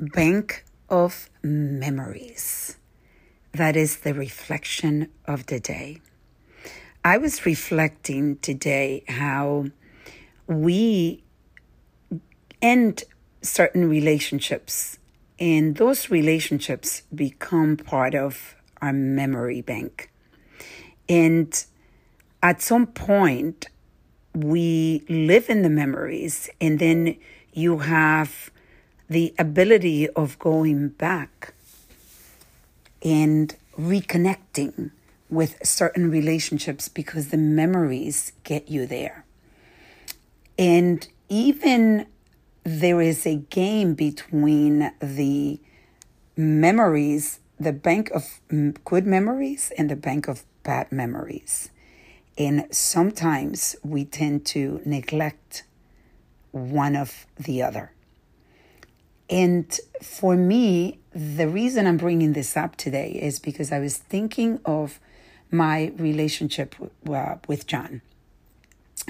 Bank of Memories. That is the reflection of the day. I was reflecting today how we end certain relationships, and those relationships become part of our memory bank. And at some point, we live in the memories, and then you have the ability of going back and reconnecting with certain relationships because the memories get you there. And even there is a game between the memories, the bank of good memories and the bank of bad memories. And sometimes we tend to neglect one of the other. And for me, the reason I'm bringing this up today is because I was thinking of my relationship uh, with John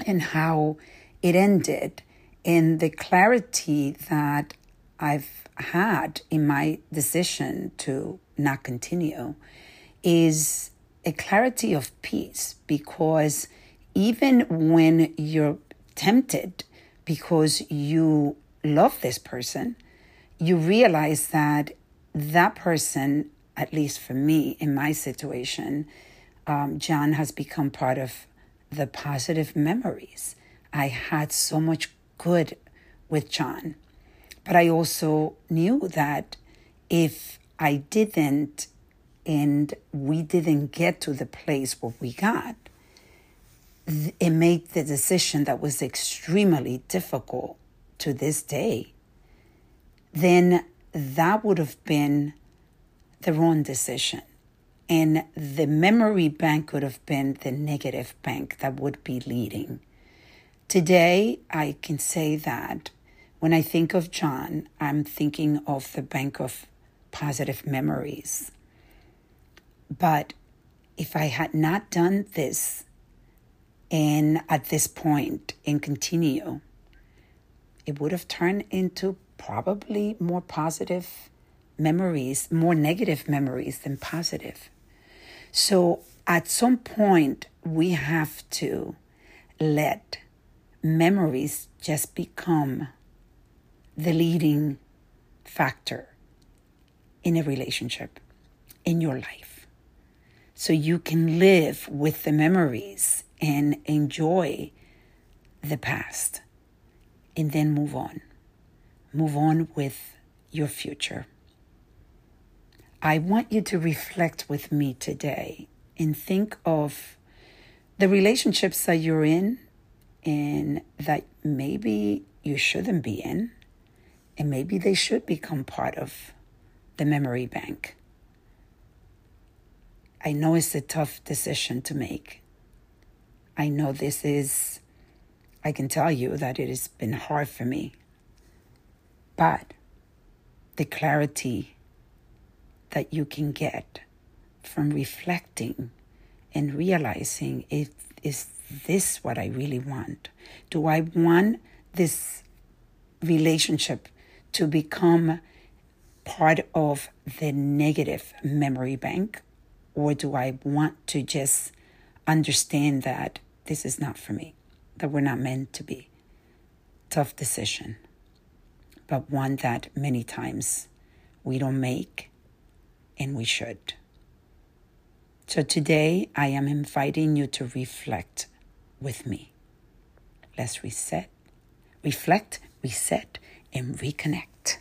and how it ended and the clarity that I've had in my decision to not continue is a clarity of peace because even when you're tempted because you love this person, you realize that that person, at least for me in my situation, um, John has become part of the positive memories. I had so much good with John, but I also knew that if I didn't and we didn't get to the place where we got, it made the decision that was extremely difficult to this day, then that would have been the wrong decision. And the memory bank would have been the negative bank that would be leading. Today, I can say that when I think of John, I'm thinking of the bank of positive memories. But if I had not done this and at this point and continue, it would have turned into probably more positive memories, more negative memories than positive. So at some point, we have to let memories just become the leading factor in a relationship, in your life. So you can live with the memories and enjoy the past and then move on. Move on with your future. I want you to reflect with me today and think of the relationships that you're in and that maybe you shouldn't be in, and maybe they should become part of the memory bank. I know it's a tough decision to make. I know this is, I can tell you that it has been hard for me. But the clarity that you can get from reflecting and realizing is this what I really want? Do I want this relationship to become part of the negative memory bank? Or do I want to just understand that this is not for me, that we're not meant to be? Tough decision, but one that many times we don't make and we should. So today I am inviting you to reflect with me. Let's reset, reflect, reset, and reconnect.